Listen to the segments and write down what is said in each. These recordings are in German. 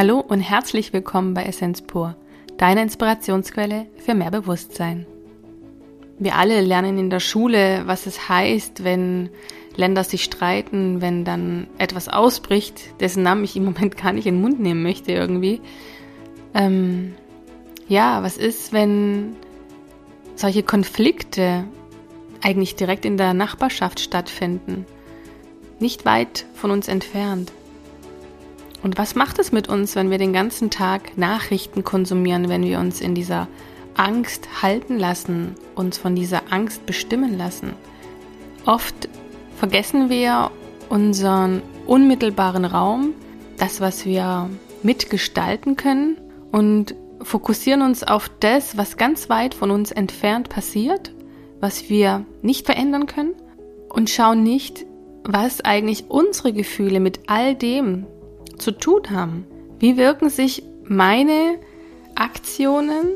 Hallo und herzlich willkommen bei Essenz Pur, deiner Inspirationsquelle für mehr Bewusstsein. Wir alle lernen in der Schule, was es heißt, wenn Länder sich streiten, wenn dann etwas ausbricht, dessen Namen ich im Moment gar nicht in den Mund nehmen möchte irgendwie. Ähm, ja, was ist, wenn solche Konflikte eigentlich direkt in der Nachbarschaft stattfinden, nicht weit von uns entfernt? Und was macht es mit uns, wenn wir den ganzen Tag Nachrichten konsumieren, wenn wir uns in dieser Angst halten lassen, uns von dieser Angst bestimmen lassen? Oft vergessen wir unseren unmittelbaren Raum, das, was wir mitgestalten können und fokussieren uns auf das, was ganz weit von uns entfernt passiert, was wir nicht verändern können und schauen nicht, was eigentlich unsere Gefühle mit all dem zu tun haben. Wie wirken sich meine Aktionen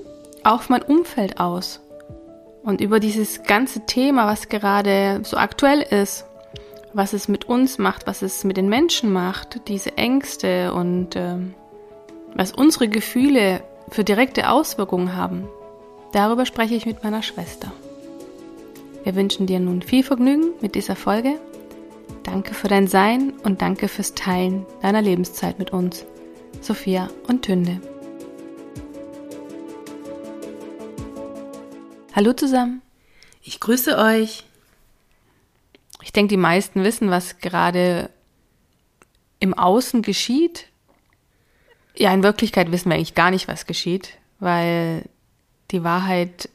auf mein Umfeld aus? Und über dieses ganze Thema, was gerade so aktuell ist, was es mit uns macht, was es mit den Menschen macht, diese Ängste und äh, was unsere Gefühle für direkte Auswirkungen haben, darüber spreche ich mit meiner Schwester. Wir wünschen dir nun viel Vergnügen mit dieser Folge Danke für dein Sein und danke fürs Teilen deiner Lebenszeit mit uns, Sophia und Tünde. Hallo zusammen. Ich grüße euch. Ich denke, die meisten wissen, was gerade im Außen geschieht. Ja, in Wirklichkeit wissen wir eigentlich gar nicht, was geschieht, weil die Wahrheit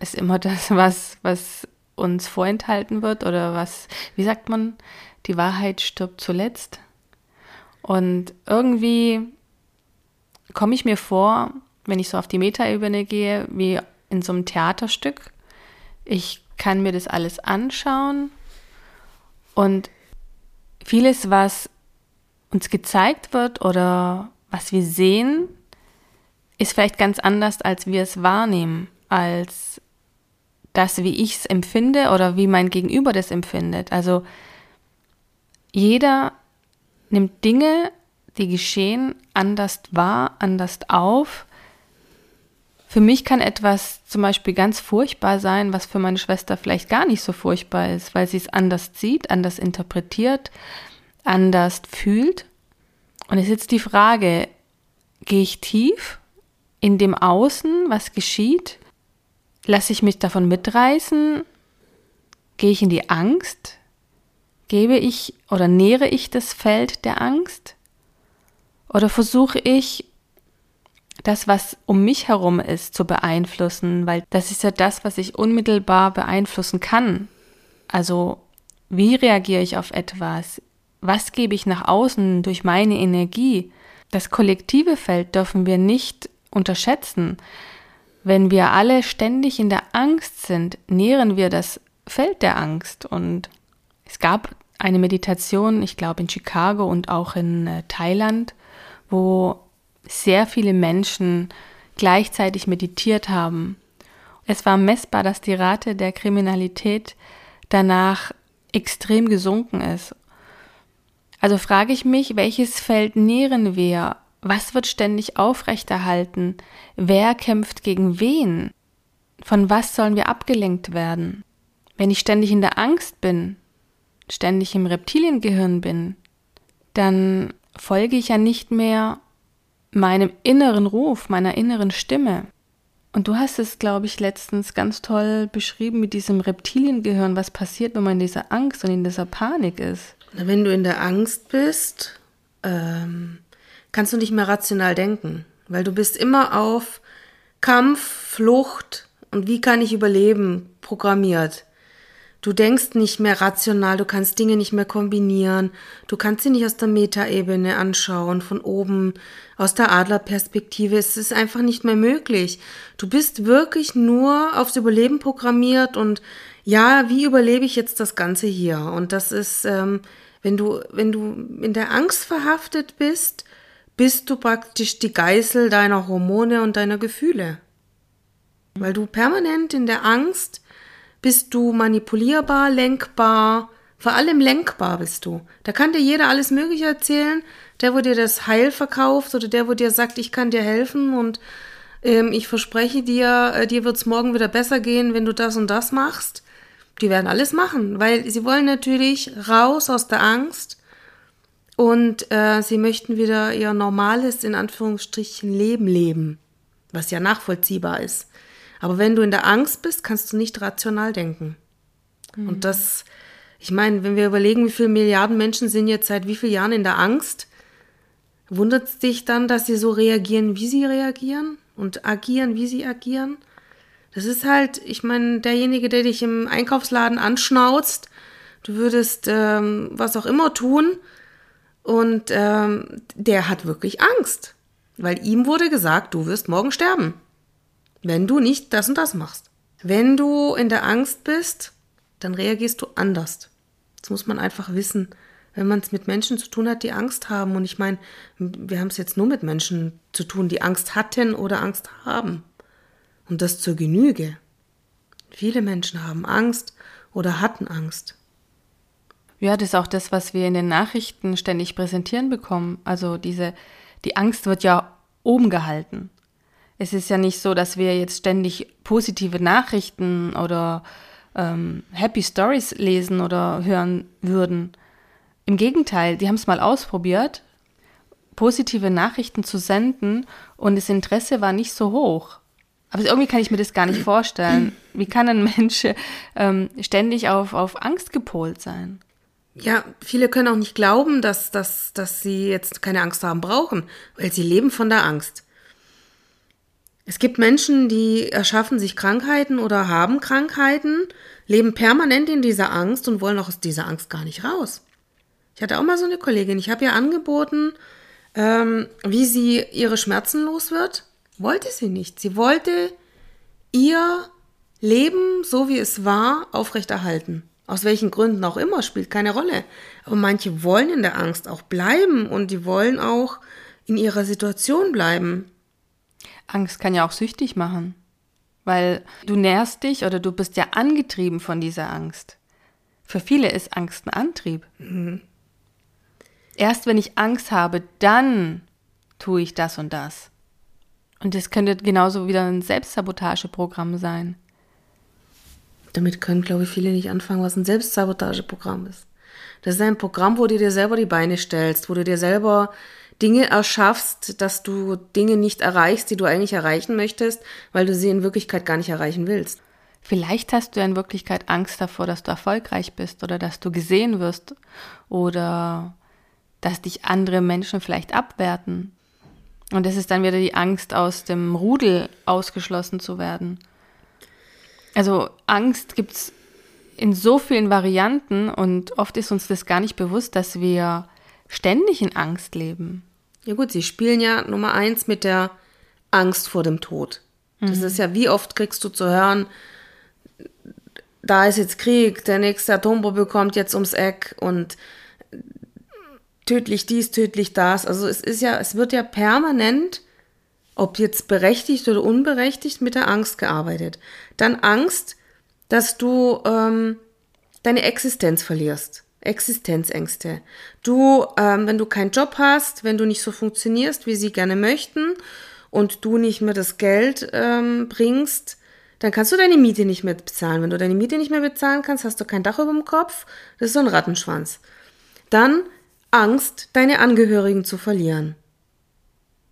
ist immer das, was, was uns vorenthalten wird oder was, wie sagt man, die Wahrheit stirbt zuletzt. Und irgendwie komme ich mir vor, wenn ich so auf die Metaebene gehe, wie in so einem Theaterstück. Ich kann mir das alles anschauen und vieles, was uns gezeigt wird oder was wir sehen, ist vielleicht ganz anders, als wir es wahrnehmen, als das, wie ich es empfinde oder wie mein Gegenüber das empfindet. Also jeder nimmt Dinge, die geschehen, anders wahr, anders auf. Für mich kann etwas zum Beispiel ganz furchtbar sein, was für meine Schwester vielleicht gar nicht so furchtbar ist, weil sie es anders sieht, anders interpretiert, anders fühlt. Und es ist jetzt die Frage, gehe ich tief in dem Außen, was geschieht, Lasse ich mich davon mitreißen? Gehe ich in die Angst? Gebe ich oder nähere ich das Feld der Angst? Oder versuche ich, das, was um mich herum ist, zu beeinflussen? Weil das ist ja das, was ich unmittelbar beeinflussen kann. Also, wie reagiere ich auf etwas? Was gebe ich nach außen durch meine Energie? Das kollektive Feld dürfen wir nicht unterschätzen. Wenn wir alle ständig in der Angst sind, nähren wir das Feld der Angst. Und es gab eine Meditation, ich glaube in Chicago und auch in äh, Thailand, wo sehr viele Menschen gleichzeitig meditiert haben. Es war messbar, dass die Rate der Kriminalität danach extrem gesunken ist. Also frage ich mich, welches Feld nähren wir was wird ständig aufrechterhalten? Wer kämpft gegen wen? Von was sollen wir abgelenkt werden? Wenn ich ständig in der Angst bin, ständig im Reptiliengehirn bin, dann folge ich ja nicht mehr meinem inneren Ruf, meiner inneren Stimme. Und du hast es, glaube ich, letztens ganz toll beschrieben mit diesem Reptiliengehirn, was passiert, wenn man in dieser Angst und in dieser Panik ist. Wenn du in der Angst bist, ähm, kannst du nicht mehr rational denken, weil du bist immer auf Kampf, Flucht und wie kann ich überleben programmiert. Du denkst nicht mehr rational, du kannst Dinge nicht mehr kombinieren, du kannst sie nicht aus der Metaebene anschauen, von oben, aus der Adlerperspektive. Es ist einfach nicht mehr möglich. Du bist wirklich nur aufs Überleben programmiert und ja, wie überlebe ich jetzt das Ganze hier? Und das ist, ähm, wenn du, wenn du in der Angst verhaftet bist, bist du praktisch die Geißel deiner Hormone und deiner Gefühle. Weil du permanent in der Angst bist du manipulierbar, lenkbar, Vor allem lenkbar bist du. Da kann dir jeder alles Mögliche erzählen. Der, wo dir das Heil verkauft oder der, wo dir sagt, ich kann dir helfen und ähm, ich verspreche dir, äh, dir wird's morgen wieder besser gehen, wenn du das und das machst. Die werden alles machen, weil sie wollen natürlich raus aus der Angst und äh, sie möchten wieder ihr normales, in Anführungsstrichen, Leben leben, was ja nachvollziehbar ist. Aber wenn du in der Angst bist, kannst du nicht rational denken. Mhm. Und das, ich meine, wenn wir überlegen, wie viele Milliarden Menschen sind jetzt seit wie vielen Jahren in der Angst, wundert es dich dann, dass sie so reagieren, wie sie reagieren und agieren, wie sie agieren? Das ist halt, ich meine, derjenige, der dich im Einkaufsladen anschnauzt, du würdest ähm, was auch immer tun und ähm, der hat wirklich Angst, weil ihm wurde gesagt, du wirst morgen sterben, wenn du nicht das und das machst. Wenn du in der Angst bist, dann reagierst du anders. Das muss man einfach wissen. Wenn man es mit Menschen zu tun hat, die Angst haben, und ich meine, wir haben es jetzt nur mit Menschen zu tun, die Angst hatten oder Angst haben. Und das zur Genüge. Viele Menschen haben Angst oder hatten Angst. Ja, das ist auch das, was wir in den Nachrichten ständig präsentieren bekommen. Also diese, die Angst wird ja oben gehalten. Es ist ja nicht so, dass wir jetzt ständig positive Nachrichten oder ähm, Happy Stories lesen oder hören würden. Im Gegenteil, die haben es mal ausprobiert, positive Nachrichten zu senden und das Interesse war nicht so hoch. Aber irgendwie kann ich mir das gar nicht vorstellen. Wie kann ein Mensch ähm, ständig auf, auf Angst gepolt sein? Ja, viele können auch nicht glauben, dass, dass, dass sie jetzt keine Angst haben brauchen, weil sie leben von der Angst. Es gibt Menschen, die erschaffen sich Krankheiten oder haben Krankheiten, leben permanent in dieser Angst und wollen auch aus dieser Angst gar nicht raus. Ich hatte auch mal so eine Kollegin, ich habe ihr angeboten, ähm, wie sie ihre Schmerzen los wird. Wollte sie nicht. Sie wollte ihr Leben, so wie es war, aufrechterhalten. Aus welchen Gründen auch immer, spielt keine Rolle. Aber manche wollen in der Angst auch bleiben und die wollen auch in ihrer Situation bleiben. Angst kann ja auch süchtig machen, weil du nährst dich oder du bist ja angetrieben von dieser Angst. Für viele ist Angst ein Antrieb. Mhm. Erst wenn ich Angst habe, dann tue ich das und das. Und das könnte genauso wieder ein Selbstsabotageprogramm sein. Damit können, glaube ich, viele nicht anfangen, was ein Selbstsabotageprogramm ist. Das ist ein Programm, wo du dir selber die Beine stellst, wo du dir selber Dinge erschaffst, dass du Dinge nicht erreichst, die du eigentlich erreichen möchtest, weil du sie in Wirklichkeit gar nicht erreichen willst. Vielleicht hast du in Wirklichkeit Angst davor, dass du erfolgreich bist oder dass du gesehen wirst oder dass dich andere Menschen vielleicht abwerten. Und es ist dann wieder die Angst, aus dem Rudel ausgeschlossen zu werden. Also Angst gibt es in so vielen Varianten und oft ist uns das gar nicht bewusst, dass wir ständig in Angst leben. Ja gut, sie spielen ja Nummer eins mit der Angst vor dem Tod. Das mhm. ist ja, wie oft kriegst du zu hören, da ist jetzt Krieg, der nächste Atombombe kommt jetzt ums Eck und tödlich dies, tödlich das. Also es ist ja, es wird ja permanent, ob jetzt berechtigt oder unberechtigt, mit der Angst gearbeitet. Dann Angst, dass du ähm, deine Existenz verlierst. Existenzängste. Du, ähm, wenn du keinen Job hast, wenn du nicht so funktionierst, wie sie gerne möchten und du nicht mehr das Geld ähm, bringst, dann kannst du deine Miete nicht mehr bezahlen. Wenn du deine Miete nicht mehr bezahlen kannst, hast du kein Dach über dem Kopf. Das ist so ein Rattenschwanz. Dann Angst, deine Angehörigen zu verlieren.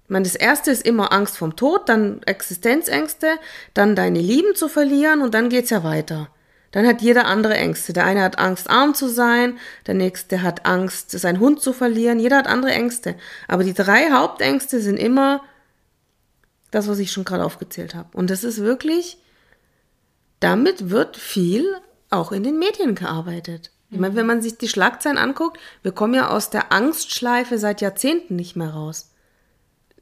Ich meine, das erste ist immer Angst vom Tod, dann Existenzängste, dann deine Lieben zu verlieren und dann geht's ja weiter. Dann hat jeder andere Ängste. Der eine hat Angst, arm zu sein, der nächste hat Angst, seinen Hund zu verlieren. Jeder hat andere Ängste. Aber die drei Hauptängste sind immer das, was ich schon gerade aufgezählt habe. Und das ist wirklich, damit wird viel auch in den Medien gearbeitet. Ich meine, wenn man sich die Schlagzeilen anguckt, wir kommen ja aus der Angstschleife seit Jahrzehnten nicht mehr raus.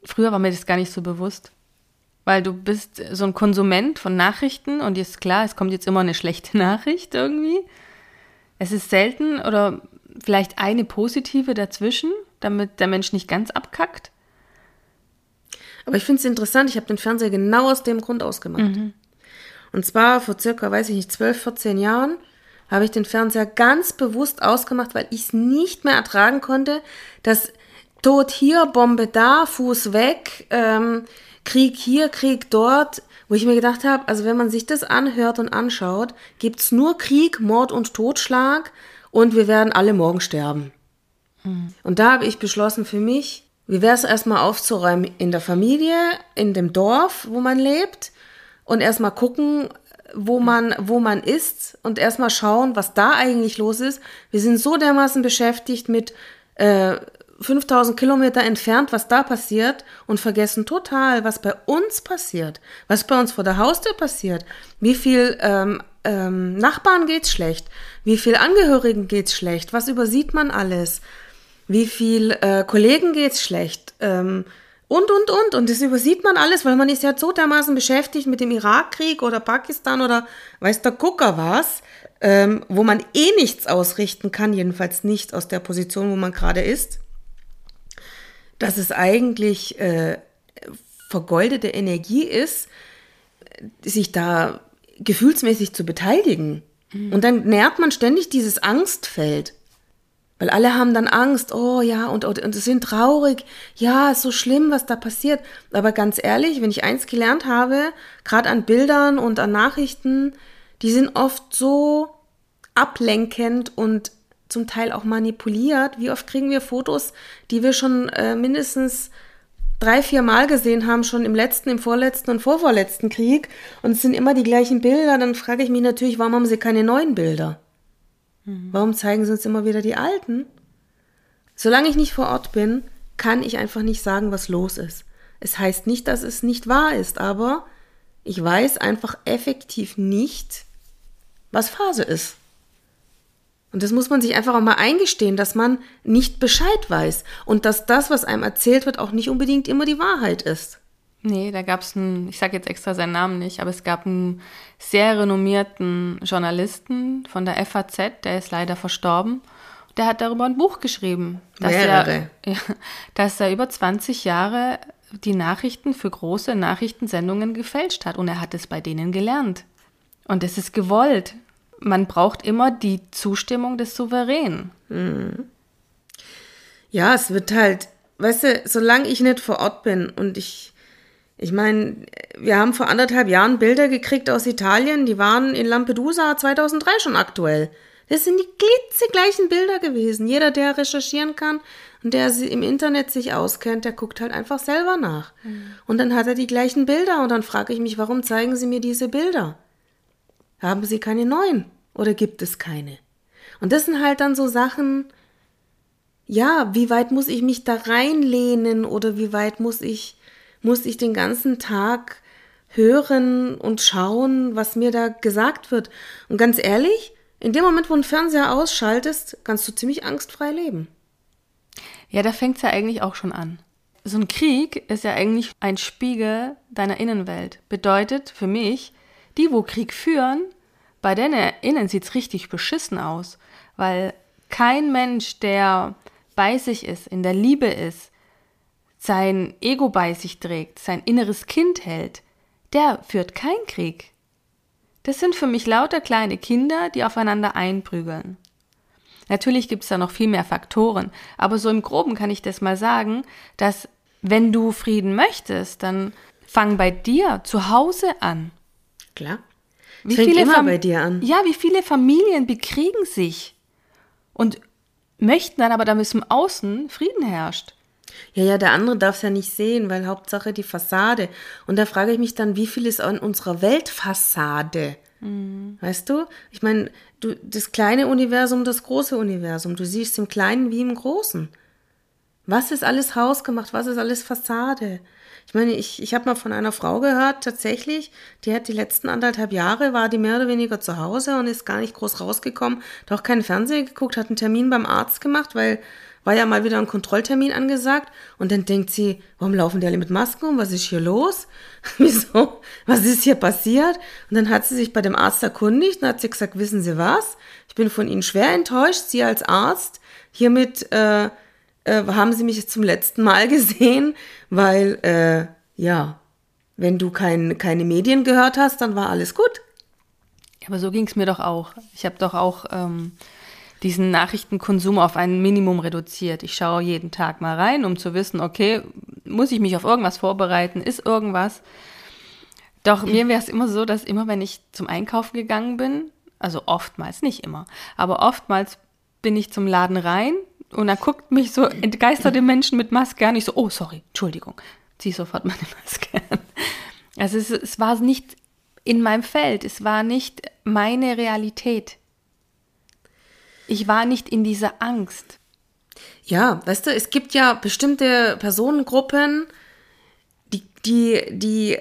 Früher war mir das gar nicht so bewusst weil du bist so ein Konsument von Nachrichten und dir ist klar, es kommt jetzt immer eine schlechte Nachricht irgendwie. Es ist selten oder vielleicht eine positive dazwischen, damit der Mensch nicht ganz abkackt. Aber ich finde es interessant, ich habe den Fernseher genau aus dem Grund ausgemacht. Mhm. Und zwar vor circa, weiß ich nicht, 12, 14 Jahren habe ich den Fernseher ganz bewusst ausgemacht, weil ich es nicht mehr ertragen konnte, dass Tod hier, Bombe da, Fuß weg, ähm, Krieg hier, Krieg dort, wo ich mir gedacht habe, also wenn man sich das anhört und anschaut, gibt's nur Krieg, Mord und Totschlag und wir werden alle morgen sterben. Mhm. Und da habe ich beschlossen für mich, wie wäre es erstmal aufzuräumen in der Familie, in dem Dorf, wo man lebt und erstmal gucken, wo man, wo man ist und erstmal schauen, was da eigentlich los ist. Wir sind so dermaßen beschäftigt mit äh, 5000 Kilometer entfernt, was da passiert und vergessen total, was bei uns passiert, was bei uns vor der Haustür passiert, wie viel ähm, ähm, Nachbarn geht's schlecht, wie viel Angehörigen geht's schlecht, was übersieht man alles, wie viel äh, Kollegen geht's schlecht? Ähm, und und und. Und das übersieht man alles, weil man ist ja so dermaßen beschäftigt mit dem Irakkrieg oder Pakistan oder weiß der Gucker was, ähm, wo man eh nichts ausrichten kann, jedenfalls nicht aus der Position, wo man gerade ist dass es eigentlich äh, vergoldete Energie ist, sich da gefühlsmäßig zu beteiligen. Mhm. Und dann nährt man ständig dieses Angstfeld. Weil alle haben dann Angst, oh ja, und, und, und sind traurig, ja, ist so schlimm, was da passiert. Aber ganz ehrlich, wenn ich eins gelernt habe, gerade an Bildern und an Nachrichten, die sind oft so ablenkend und zum Teil auch manipuliert. Wie oft kriegen wir Fotos, die wir schon äh, mindestens drei, vier Mal gesehen haben, schon im letzten, im vorletzten und vorvorletzten Krieg. Und es sind immer die gleichen Bilder. Dann frage ich mich natürlich, warum haben sie keine neuen Bilder? Mhm. Warum zeigen sie uns immer wieder die alten? Solange ich nicht vor Ort bin, kann ich einfach nicht sagen, was los ist. Es heißt nicht, dass es nicht wahr ist, aber ich weiß einfach effektiv nicht, was Phase ist. Und das muss man sich einfach auch mal eingestehen, dass man nicht Bescheid weiß und dass das, was einem erzählt wird, auch nicht unbedingt immer die Wahrheit ist. Nee, da gab es einen, ich sage jetzt extra seinen Namen nicht, aber es gab einen sehr renommierten Journalisten von der FAZ, der ist leider verstorben. Der hat darüber ein Buch geschrieben, dass, Mehrere. Er, ja, dass er über 20 Jahre die Nachrichten für große Nachrichtensendungen gefälscht hat und er hat es bei denen gelernt. Und es ist gewollt man braucht immer die Zustimmung des Souveränen. Mhm. Ja, es wird halt, weißt du, solange ich nicht vor Ort bin und ich, ich meine, wir haben vor anderthalb Jahren Bilder gekriegt aus Italien, die waren in Lampedusa 2003 schon aktuell. Das sind die glitzegleichen Bilder gewesen. Jeder, der recherchieren kann und der im Internet sich auskennt, der guckt halt einfach selber nach. Mhm. Und dann hat er die gleichen Bilder und dann frage ich mich, warum zeigen Sie mir diese Bilder? Haben Sie keine neuen oder gibt es keine? Und das sind halt dann so Sachen, ja, wie weit muss ich mich da reinlehnen oder wie weit muss ich, muss ich den ganzen Tag hören und schauen, was mir da gesagt wird. Und ganz ehrlich, in dem Moment, wo ein Fernseher ausschaltest, kannst du ziemlich angstfrei leben. Ja, da fängt es ja eigentlich auch schon an. So ein Krieg ist ja eigentlich ein Spiegel deiner Innenwelt. Bedeutet für mich, die, wo Krieg führen, bei denen innen sieht es richtig beschissen aus, weil kein Mensch, der bei sich ist, in der Liebe ist, sein Ego bei sich trägt, sein inneres Kind hält, der führt keinen Krieg. Das sind für mich lauter kleine Kinder, die aufeinander einprügeln. Natürlich gibt es da noch viel mehr Faktoren, aber so im groben kann ich das mal sagen, dass wenn du Frieden möchtest, dann fang bei dir zu Hause an. Klar. Wie Fängt viele immer bei dir an. Ja, wie viele Familien bekriegen sich und möchten dann aber, damit im Außen Frieden herrscht. Ja, ja, der andere darf es ja nicht sehen, weil Hauptsache die Fassade. Und da frage ich mich dann, wie viel ist an unserer Weltfassade? Mhm. Weißt du? Ich meine, du, das kleine Universum, das große Universum. Du siehst im Kleinen wie im Großen. Was ist alles hausgemacht? Was ist alles Fassade? Ich meine, ich, ich habe mal von einer Frau gehört, tatsächlich, die hat die letzten anderthalb Jahre, war die mehr oder weniger zu Hause und ist gar nicht groß rausgekommen, hat auch keinen Fernseher geguckt, hat einen Termin beim Arzt gemacht, weil war ja mal wieder ein Kontrolltermin angesagt und dann denkt sie, warum laufen die alle mit Masken um? Was ist hier los? Wieso? Was ist hier passiert? Und dann hat sie sich bei dem Arzt erkundigt und hat sie gesagt, wissen Sie was? Ich bin von Ihnen schwer enttäuscht. Sie als Arzt hiermit äh, äh, haben sie mich zum letzten Mal gesehen, weil, äh, ja, wenn du kein, keine Medien gehört hast, dann war alles gut. Aber so ging es mir doch auch. Ich habe doch auch ähm, diesen Nachrichtenkonsum auf ein Minimum reduziert. Ich schaue jeden Tag mal rein, um zu wissen, okay, muss ich mich auf irgendwas vorbereiten? Ist irgendwas? Doch mir wäre es immer so, dass immer, wenn ich zum Einkaufen gegangen bin, also oftmals, nicht immer, aber oftmals bin ich zum Laden rein und da guckt mich so entgeisterte Menschen mit Maske an. Ich so, oh, sorry, Entschuldigung, zieh sofort meine Maske an. Also es, es war nicht in meinem Feld, es war nicht meine Realität. Ich war nicht in dieser Angst. Ja, weißt du, es gibt ja bestimmte Personengruppen, die, die, die,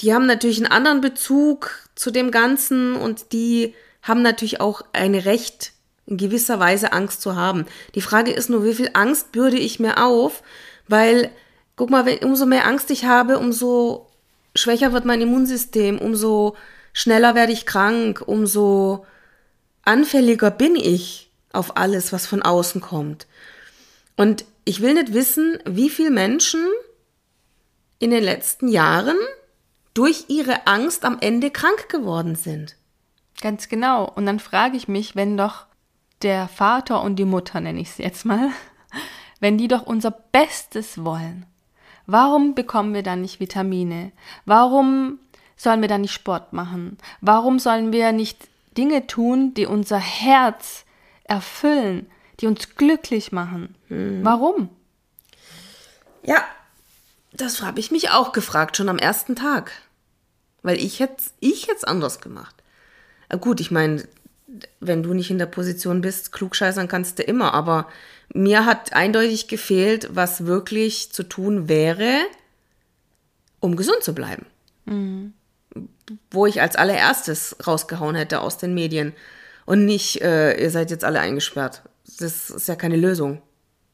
die haben natürlich einen anderen Bezug zu dem Ganzen und die haben natürlich auch ein Recht, in gewisser Weise Angst zu haben. Die Frage ist nur, wie viel Angst bürde ich mir auf? Weil, guck mal, wenn, umso mehr Angst ich habe, umso schwächer wird mein Immunsystem, umso schneller werde ich krank, umso anfälliger bin ich auf alles, was von außen kommt. Und ich will nicht wissen, wie viele Menschen in den letzten Jahren durch ihre Angst am Ende krank geworden sind. Ganz genau. Und dann frage ich mich, wenn doch der Vater und die Mutter, nenne ich es jetzt mal, wenn die doch unser Bestes wollen, warum bekommen wir dann nicht Vitamine? Warum sollen wir dann nicht Sport machen? Warum sollen wir nicht Dinge tun, die unser Herz erfüllen, die uns glücklich machen? Hm. Warum? Ja, das habe ich mich auch gefragt, schon am ersten Tag. Weil ich hätte ich jetzt anders gemacht. Gut, ich meine, wenn du nicht in der Position bist, klugscheißern kannst du immer, aber mir hat eindeutig gefehlt, was wirklich zu tun wäre, um gesund zu bleiben. Mhm. Wo ich als allererstes rausgehauen hätte aus den Medien und nicht, äh, ihr seid jetzt alle eingesperrt. Das ist ja keine Lösung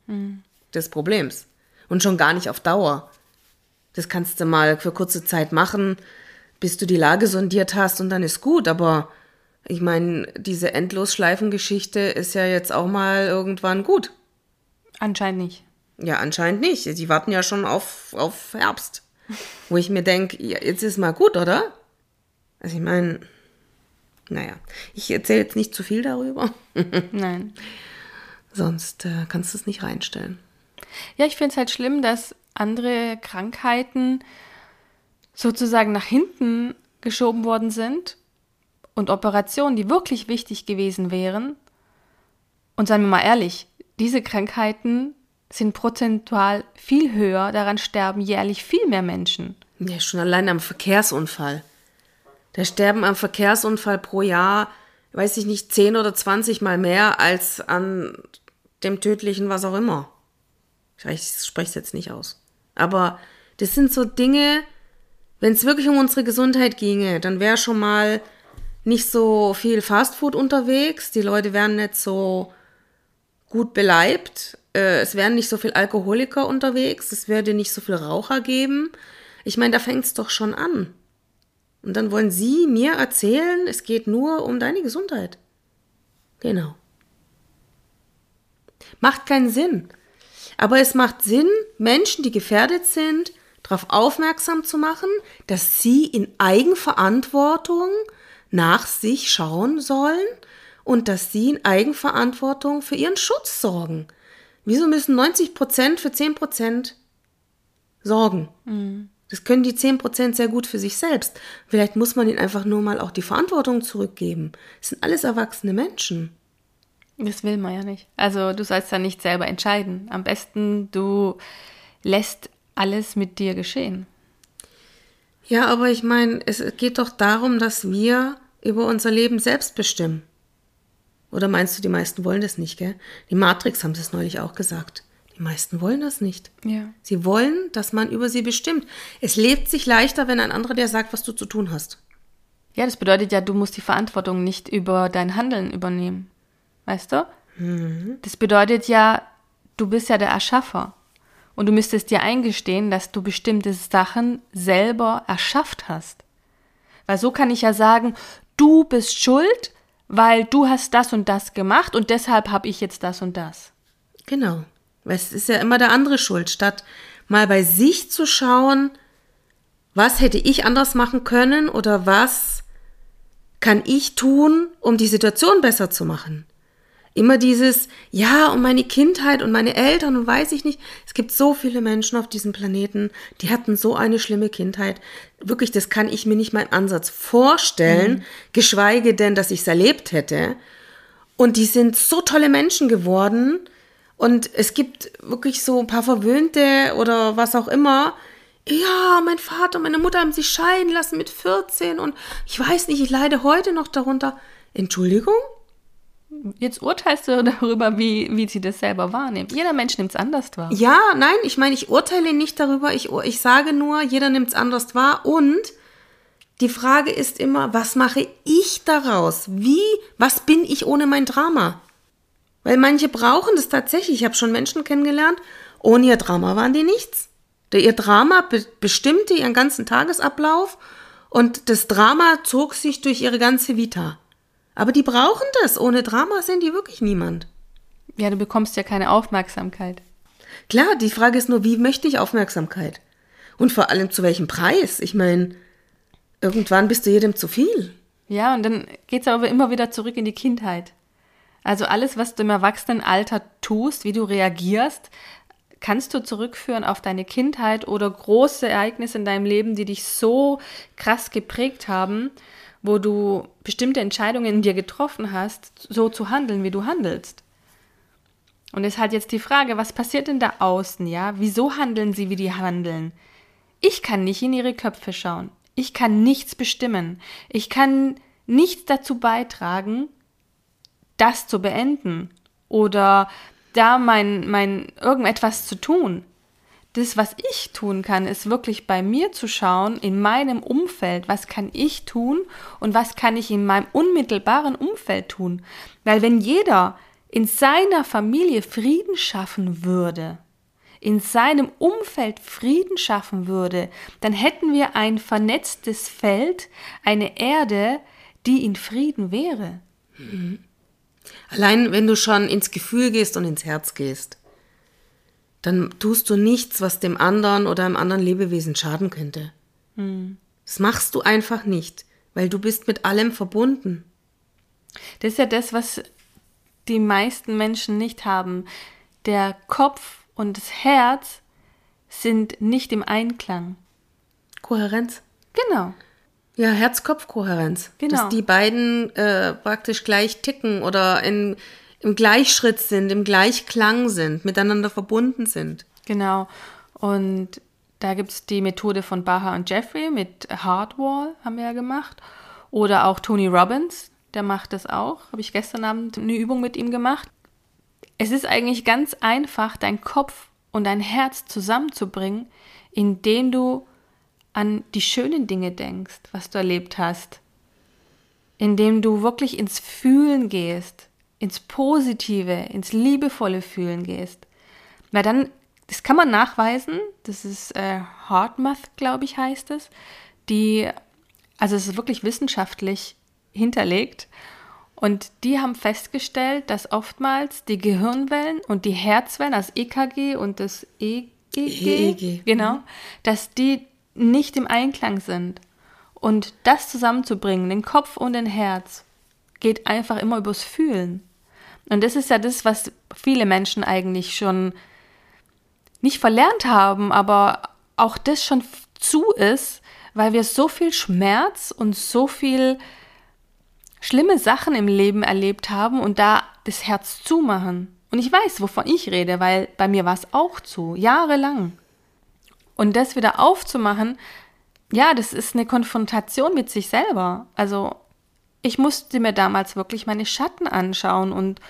mhm. des Problems. Und schon gar nicht auf Dauer. Das kannst du mal für kurze Zeit machen, bis du die Lage sondiert hast und dann ist gut, aber ich meine, diese Endlosschleifengeschichte ist ja jetzt auch mal irgendwann gut. Anscheinend nicht. Ja, anscheinend nicht. Sie warten ja schon auf, auf Herbst. Wo ich mir denke, ja, jetzt ist mal gut, oder? Also ich meine, naja, ich erzähle jetzt nicht zu viel darüber. Nein. Sonst äh, kannst du es nicht reinstellen. Ja, ich finde es halt schlimm, dass andere Krankheiten sozusagen nach hinten geschoben worden sind und Operationen, die wirklich wichtig gewesen wären, und seien wir mal ehrlich, diese Krankheiten sind prozentual viel höher, daran sterben jährlich viel mehr Menschen. Ja, schon allein am Verkehrsunfall. Da sterben am Verkehrsunfall pro Jahr, weiß ich nicht, 10 oder 20 mal mehr als an dem tödlichen, was auch immer. Ich spreche es jetzt nicht aus. Aber das sind so Dinge, wenn es wirklich um unsere Gesundheit ginge, dann wäre schon mal nicht so viel Fastfood unterwegs, die Leute wären nicht so gut beleibt, äh, es wären nicht so viel Alkoholiker unterwegs, es würde nicht so viel Raucher geben. Ich meine, da fängt es doch schon an. Und dann wollen Sie mir erzählen, es geht nur um deine Gesundheit. Genau. Macht keinen Sinn. Aber es macht Sinn, Menschen, die gefährdet sind, darauf aufmerksam zu machen, dass sie in Eigenverantwortung nach sich schauen sollen und dass sie in Eigenverantwortung für ihren Schutz sorgen. Wieso müssen 90 Prozent für 10 Prozent sorgen? Mhm. Das können die 10 Prozent sehr gut für sich selbst. Vielleicht muss man ihnen einfach nur mal auch die Verantwortung zurückgeben. Das sind alles erwachsene Menschen. Das will man ja nicht. Also du sollst ja nicht selber entscheiden. Am besten du lässt alles mit dir geschehen. Ja, aber ich meine, es geht doch darum, dass wir über unser Leben selbst bestimmen. Oder meinst du, die meisten wollen das nicht, gell? Die Matrix haben es neulich auch gesagt. Die meisten wollen das nicht. Ja. Sie wollen, dass man über sie bestimmt. Es lebt sich leichter, wenn ein anderer dir sagt, was du zu tun hast. Ja, das bedeutet ja, du musst die Verantwortung nicht über dein Handeln übernehmen. Weißt du? Mhm. Das bedeutet ja, du bist ja der Erschaffer. Und du müsstest dir eingestehen, dass du bestimmte Sachen selber erschafft hast. Weil so kann ich ja sagen, du bist schuld, weil du hast das und das gemacht und deshalb habe ich jetzt das und das. Genau. Es ist ja immer der andere schuld, statt mal bei sich zu schauen, was hätte ich anders machen können oder was kann ich tun, um die Situation besser zu machen? Immer dieses, ja, und meine Kindheit und meine Eltern und weiß ich nicht. Es gibt so viele Menschen auf diesem Planeten, die hatten so eine schlimme Kindheit. Wirklich, das kann ich mir nicht mal im Ansatz vorstellen, mhm. geschweige denn, dass ich es erlebt hätte. Und die sind so tolle Menschen geworden. Und es gibt wirklich so ein paar Verwöhnte oder was auch immer. Ja, mein Vater und meine Mutter haben sich scheiden lassen mit 14 und ich weiß nicht, ich leide heute noch darunter. Entschuldigung? Jetzt urteilst du darüber, wie, wie sie das selber wahrnehmen. Jeder Mensch nimmt es anders wahr. Ja, nein, ich meine, ich urteile nicht darüber. Ich, ich sage nur, jeder nimmt es anders wahr. Und die Frage ist immer, was mache ich daraus? Wie, was bin ich ohne mein Drama? Weil manche brauchen das tatsächlich. Ich habe schon Menschen kennengelernt, ohne ihr Drama waren die nichts. Ihr Drama be bestimmte ihren ganzen Tagesablauf und das Drama zog sich durch ihre ganze Vita. Aber die brauchen das. Ohne Drama sind die wirklich niemand. Ja, du bekommst ja keine Aufmerksamkeit. Klar, die Frage ist nur, wie möchte ich Aufmerksamkeit? Und vor allem zu welchem Preis? Ich meine, irgendwann bist du jedem zu viel. Ja, und dann geht es aber immer wieder zurück in die Kindheit. Also alles, was du im Erwachsenenalter tust, wie du reagierst, kannst du zurückführen auf deine Kindheit oder große Ereignisse in deinem Leben, die dich so krass geprägt haben, wo du bestimmte Entscheidungen in dir getroffen hast, so zu handeln, wie du handelst. Und es hat jetzt die Frage, was passiert denn da außen, ja? Wieso handeln sie, wie die handeln? Ich kann nicht in ihre Köpfe schauen. Ich kann nichts bestimmen. Ich kann nichts dazu beitragen, das zu beenden oder da mein, mein irgendetwas zu tun das, was ich tun kann, ist wirklich bei mir zu schauen, in meinem Umfeld, was kann ich tun und was kann ich in meinem unmittelbaren Umfeld tun. Weil wenn jeder in seiner Familie Frieden schaffen würde, in seinem Umfeld Frieden schaffen würde, dann hätten wir ein vernetztes Feld, eine Erde, die in Frieden wäre. Allein wenn du schon ins Gefühl gehst und ins Herz gehst dann tust du nichts, was dem anderen oder einem anderen Lebewesen schaden könnte. Hm. Das machst du einfach nicht, weil du bist mit allem verbunden. Das ist ja das, was die meisten Menschen nicht haben. Der Kopf und das Herz sind nicht im Einklang. Kohärenz. Genau. Ja, Herz-Kopf-Kohärenz. Genau. Dass die beiden äh, praktisch gleich ticken oder in im Gleichschritt sind, im Gleichklang sind, miteinander verbunden sind. Genau. Und da gibt es die Methode von Baha und Jeffrey mit Hardwall, haben wir ja gemacht. Oder auch Tony Robbins, der macht das auch. Habe ich gestern Abend eine Übung mit ihm gemacht. Es ist eigentlich ganz einfach, dein Kopf und dein Herz zusammenzubringen, indem du an die schönen Dinge denkst, was du erlebt hast. Indem du wirklich ins Fühlen gehst, ins Positive, ins liebevolle Fühlen gehst, weil dann, das kann man nachweisen, das ist äh, HeartMath, glaube ich, heißt es, die, also es ist wirklich wissenschaftlich hinterlegt und die haben festgestellt, dass oftmals die Gehirnwellen und die Herzwellen, das EKG und das EEG, EEG. genau, mhm. dass die nicht im Einklang sind. Und das zusammenzubringen, den Kopf und den Herz, geht einfach immer übers Fühlen. Und das ist ja das, was viele Menschen eigentlich schon nicht verlernt haben, aber auch das schon zu ist, weil wir so viel Schmerz und so viel schlimme Sachen im Leben erlebt haben und da das Herz zumachen. Und ich weiß, wovon ich rede, weil bei mir war es auch zu, jahrelang. Und das wieder aufzumachen, ja, das ist eine Konfrontation mit sich selber. Also ich musste mir damals wirklich meine Schatten anschauen und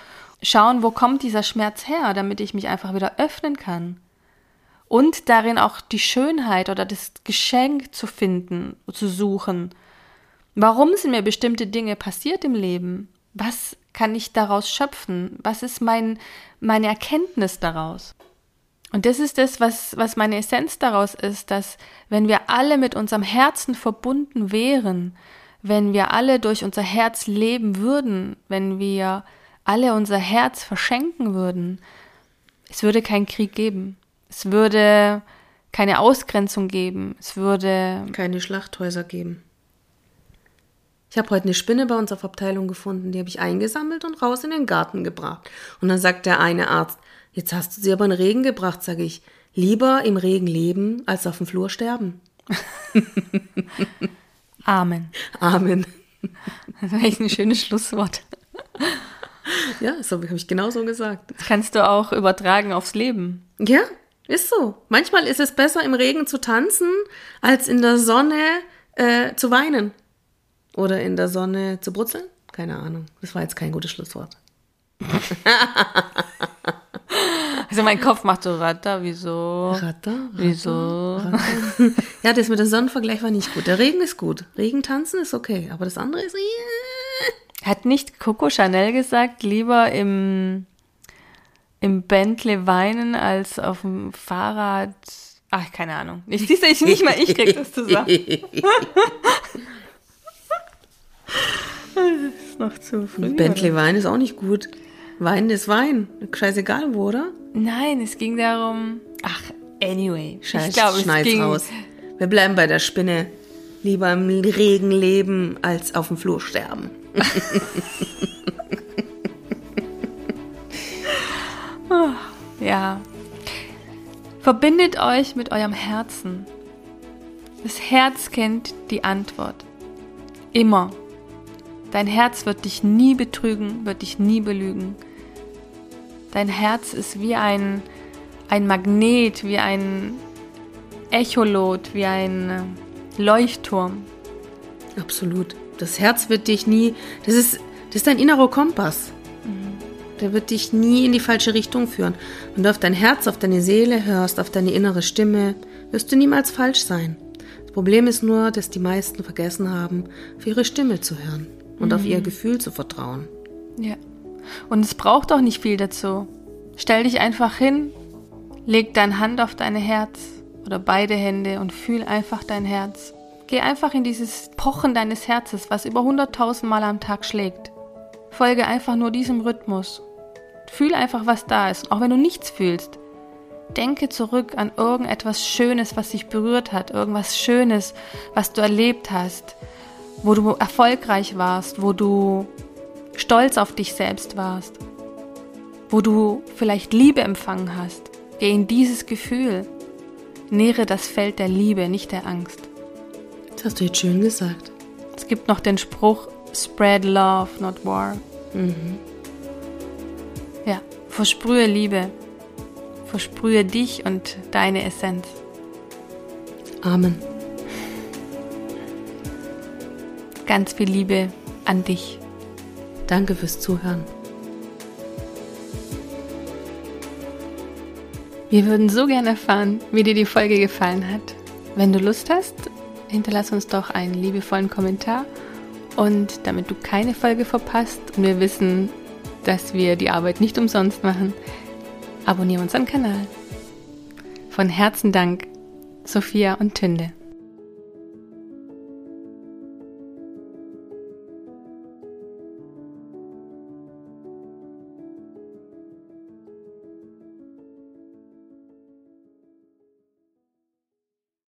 schauen, wo kommt dieser Schmerz her, damit ich mich einfach wieder öffnen kann. Und darin auch die Schönheit oder das Geschenk zu finden, zu suchen. Warum sind mir bestimmte Dinge passiert im Leben? Was kann ich daraus schöpfen? Was ist mein, meine Erkenntnis daraus? Und das ist das, was, was meine Essenz daraus ist, dass wenn wir alle mit unserem Herzen verbunden wären, wenn wir alle durch unser Herz leben würden, wenn wir alle unser Herz verschenken würden, es würde keinen Krieg geben. Es würde keine Ausgrenzung geben. Es würde keine Schlachthäuser geben. Ich habe heute eine Spinne bei uns auf Abteilung gefunden, die habe ich eingesammelt und raus in den Garten gebracht. Und dann sagt der eine Arzt, jetzt hast du sie aber in den Regen gebracht, sage ich, lieber im Regen leben, als auf dem Flur sterben. Amen. Amen. Das war echt ein schönes Schlusswort. Ja, so habe ich genau so gesagt. Das kannst du auch übertragen aufs Leben. Ja, ist so. Manchmal ist es besser, im Regen zu tanzen, als in der Sonne äh, zu weinen. Oder in der Sonne zu brutzeln? Keine Ahnung. Das war jetzt kein gutes Schlusswort. Also mein Kopf macht so Ratter, wieso? Ratter? Ratter Wieso? Ratter. Ja, das mit dem Sonnenvergleich war nicht gut. Der Regen ist gut. Regen tanzen ist okay, aber das andere ist. Hat nicht Coco Chanel gesagt, lieber im, im Bentley weinen als auf dem Fahrrad? Ach, keine Ahnung. Ich siehst du, ich nicht mal ich krieg das zusammen. Das ist noch zu früh. Bentley? Wein ist auch nicht gut. Wein ist Wein. Scheißegal wo, oder? Nein, es ging darum. Ach, anyway. Scheiß, ich glaube, es schneid's ging. raus. Wir bleiben bei der Spinne. Lieber im Regen leben, als auf dem Flur sterben. Ja. Verbindet euch mit eurem Herzen. Das Herz kennt die Antwort. Immer. Dein Herz wird dich nie betrügen, wird dich nie belügen. Dein Herz ist wie ein, ein Magnet, wie ein Echolot, wie ein äh, Leuchtturm. Absolut. Das Herz wird dich nie. Das ist, das ist dein innerer Kompass. Der wird dich nie in die falsche Richtung führen. Wenn du auf dein Herz, auf deine Seele hörst, auf deine innere Stimme, wirst du niemals falsch sein. Das Problem ist nur, dass die meisten vergessen haben, auf ihre Stimme zu hören und auf ihr Gefühl zu vertrauen. Ja. Und es braucht auch nicht viel dazu. Stell dich einfach hin, leg deine Hand auf deine Herz oder beide Hände und fühl einfach dein Herz. Geh einfach in dieses Pochen deines Herzes, was über 100.000 Mal am Tag schlägt. Folge einfach nur diesem Rhythmus. Fühl einfach, was da ist, auch wenn du nichts fühlst. Denke zurück an irgendetwas Schönes, was dich berührt hat, irgendwas Schönes, was du erlebt hast, wo du erfolgreich warst, wo du stolz auf dich selbst warst, wo du vielleicht Liebe empfangen hast. Geh in dieses Gefühl. Nähre das Feld der Liebe, nicht der Angst. Das hast du jetzt schön gesagt. Es gibt noch den Spruch, spread love, not war. Ja, versprühe Liebe. Versprühe dich und deine Essenz. Amen. Ganz viel Liebe an dich. Danke fürs Zuhören. Wir würden so gerne erfahren, wie dir die Folge gefallen hat. Wenn du Lust hast, hinterlass uns doch einen liebevollen Kommentar. Und damit du keine Folge verpasst und wir wissen, dass wir die Arbeit nicht umsonst machen, abonniere unseren Kanal. Von Herzen Dank, Sophia und Tünde.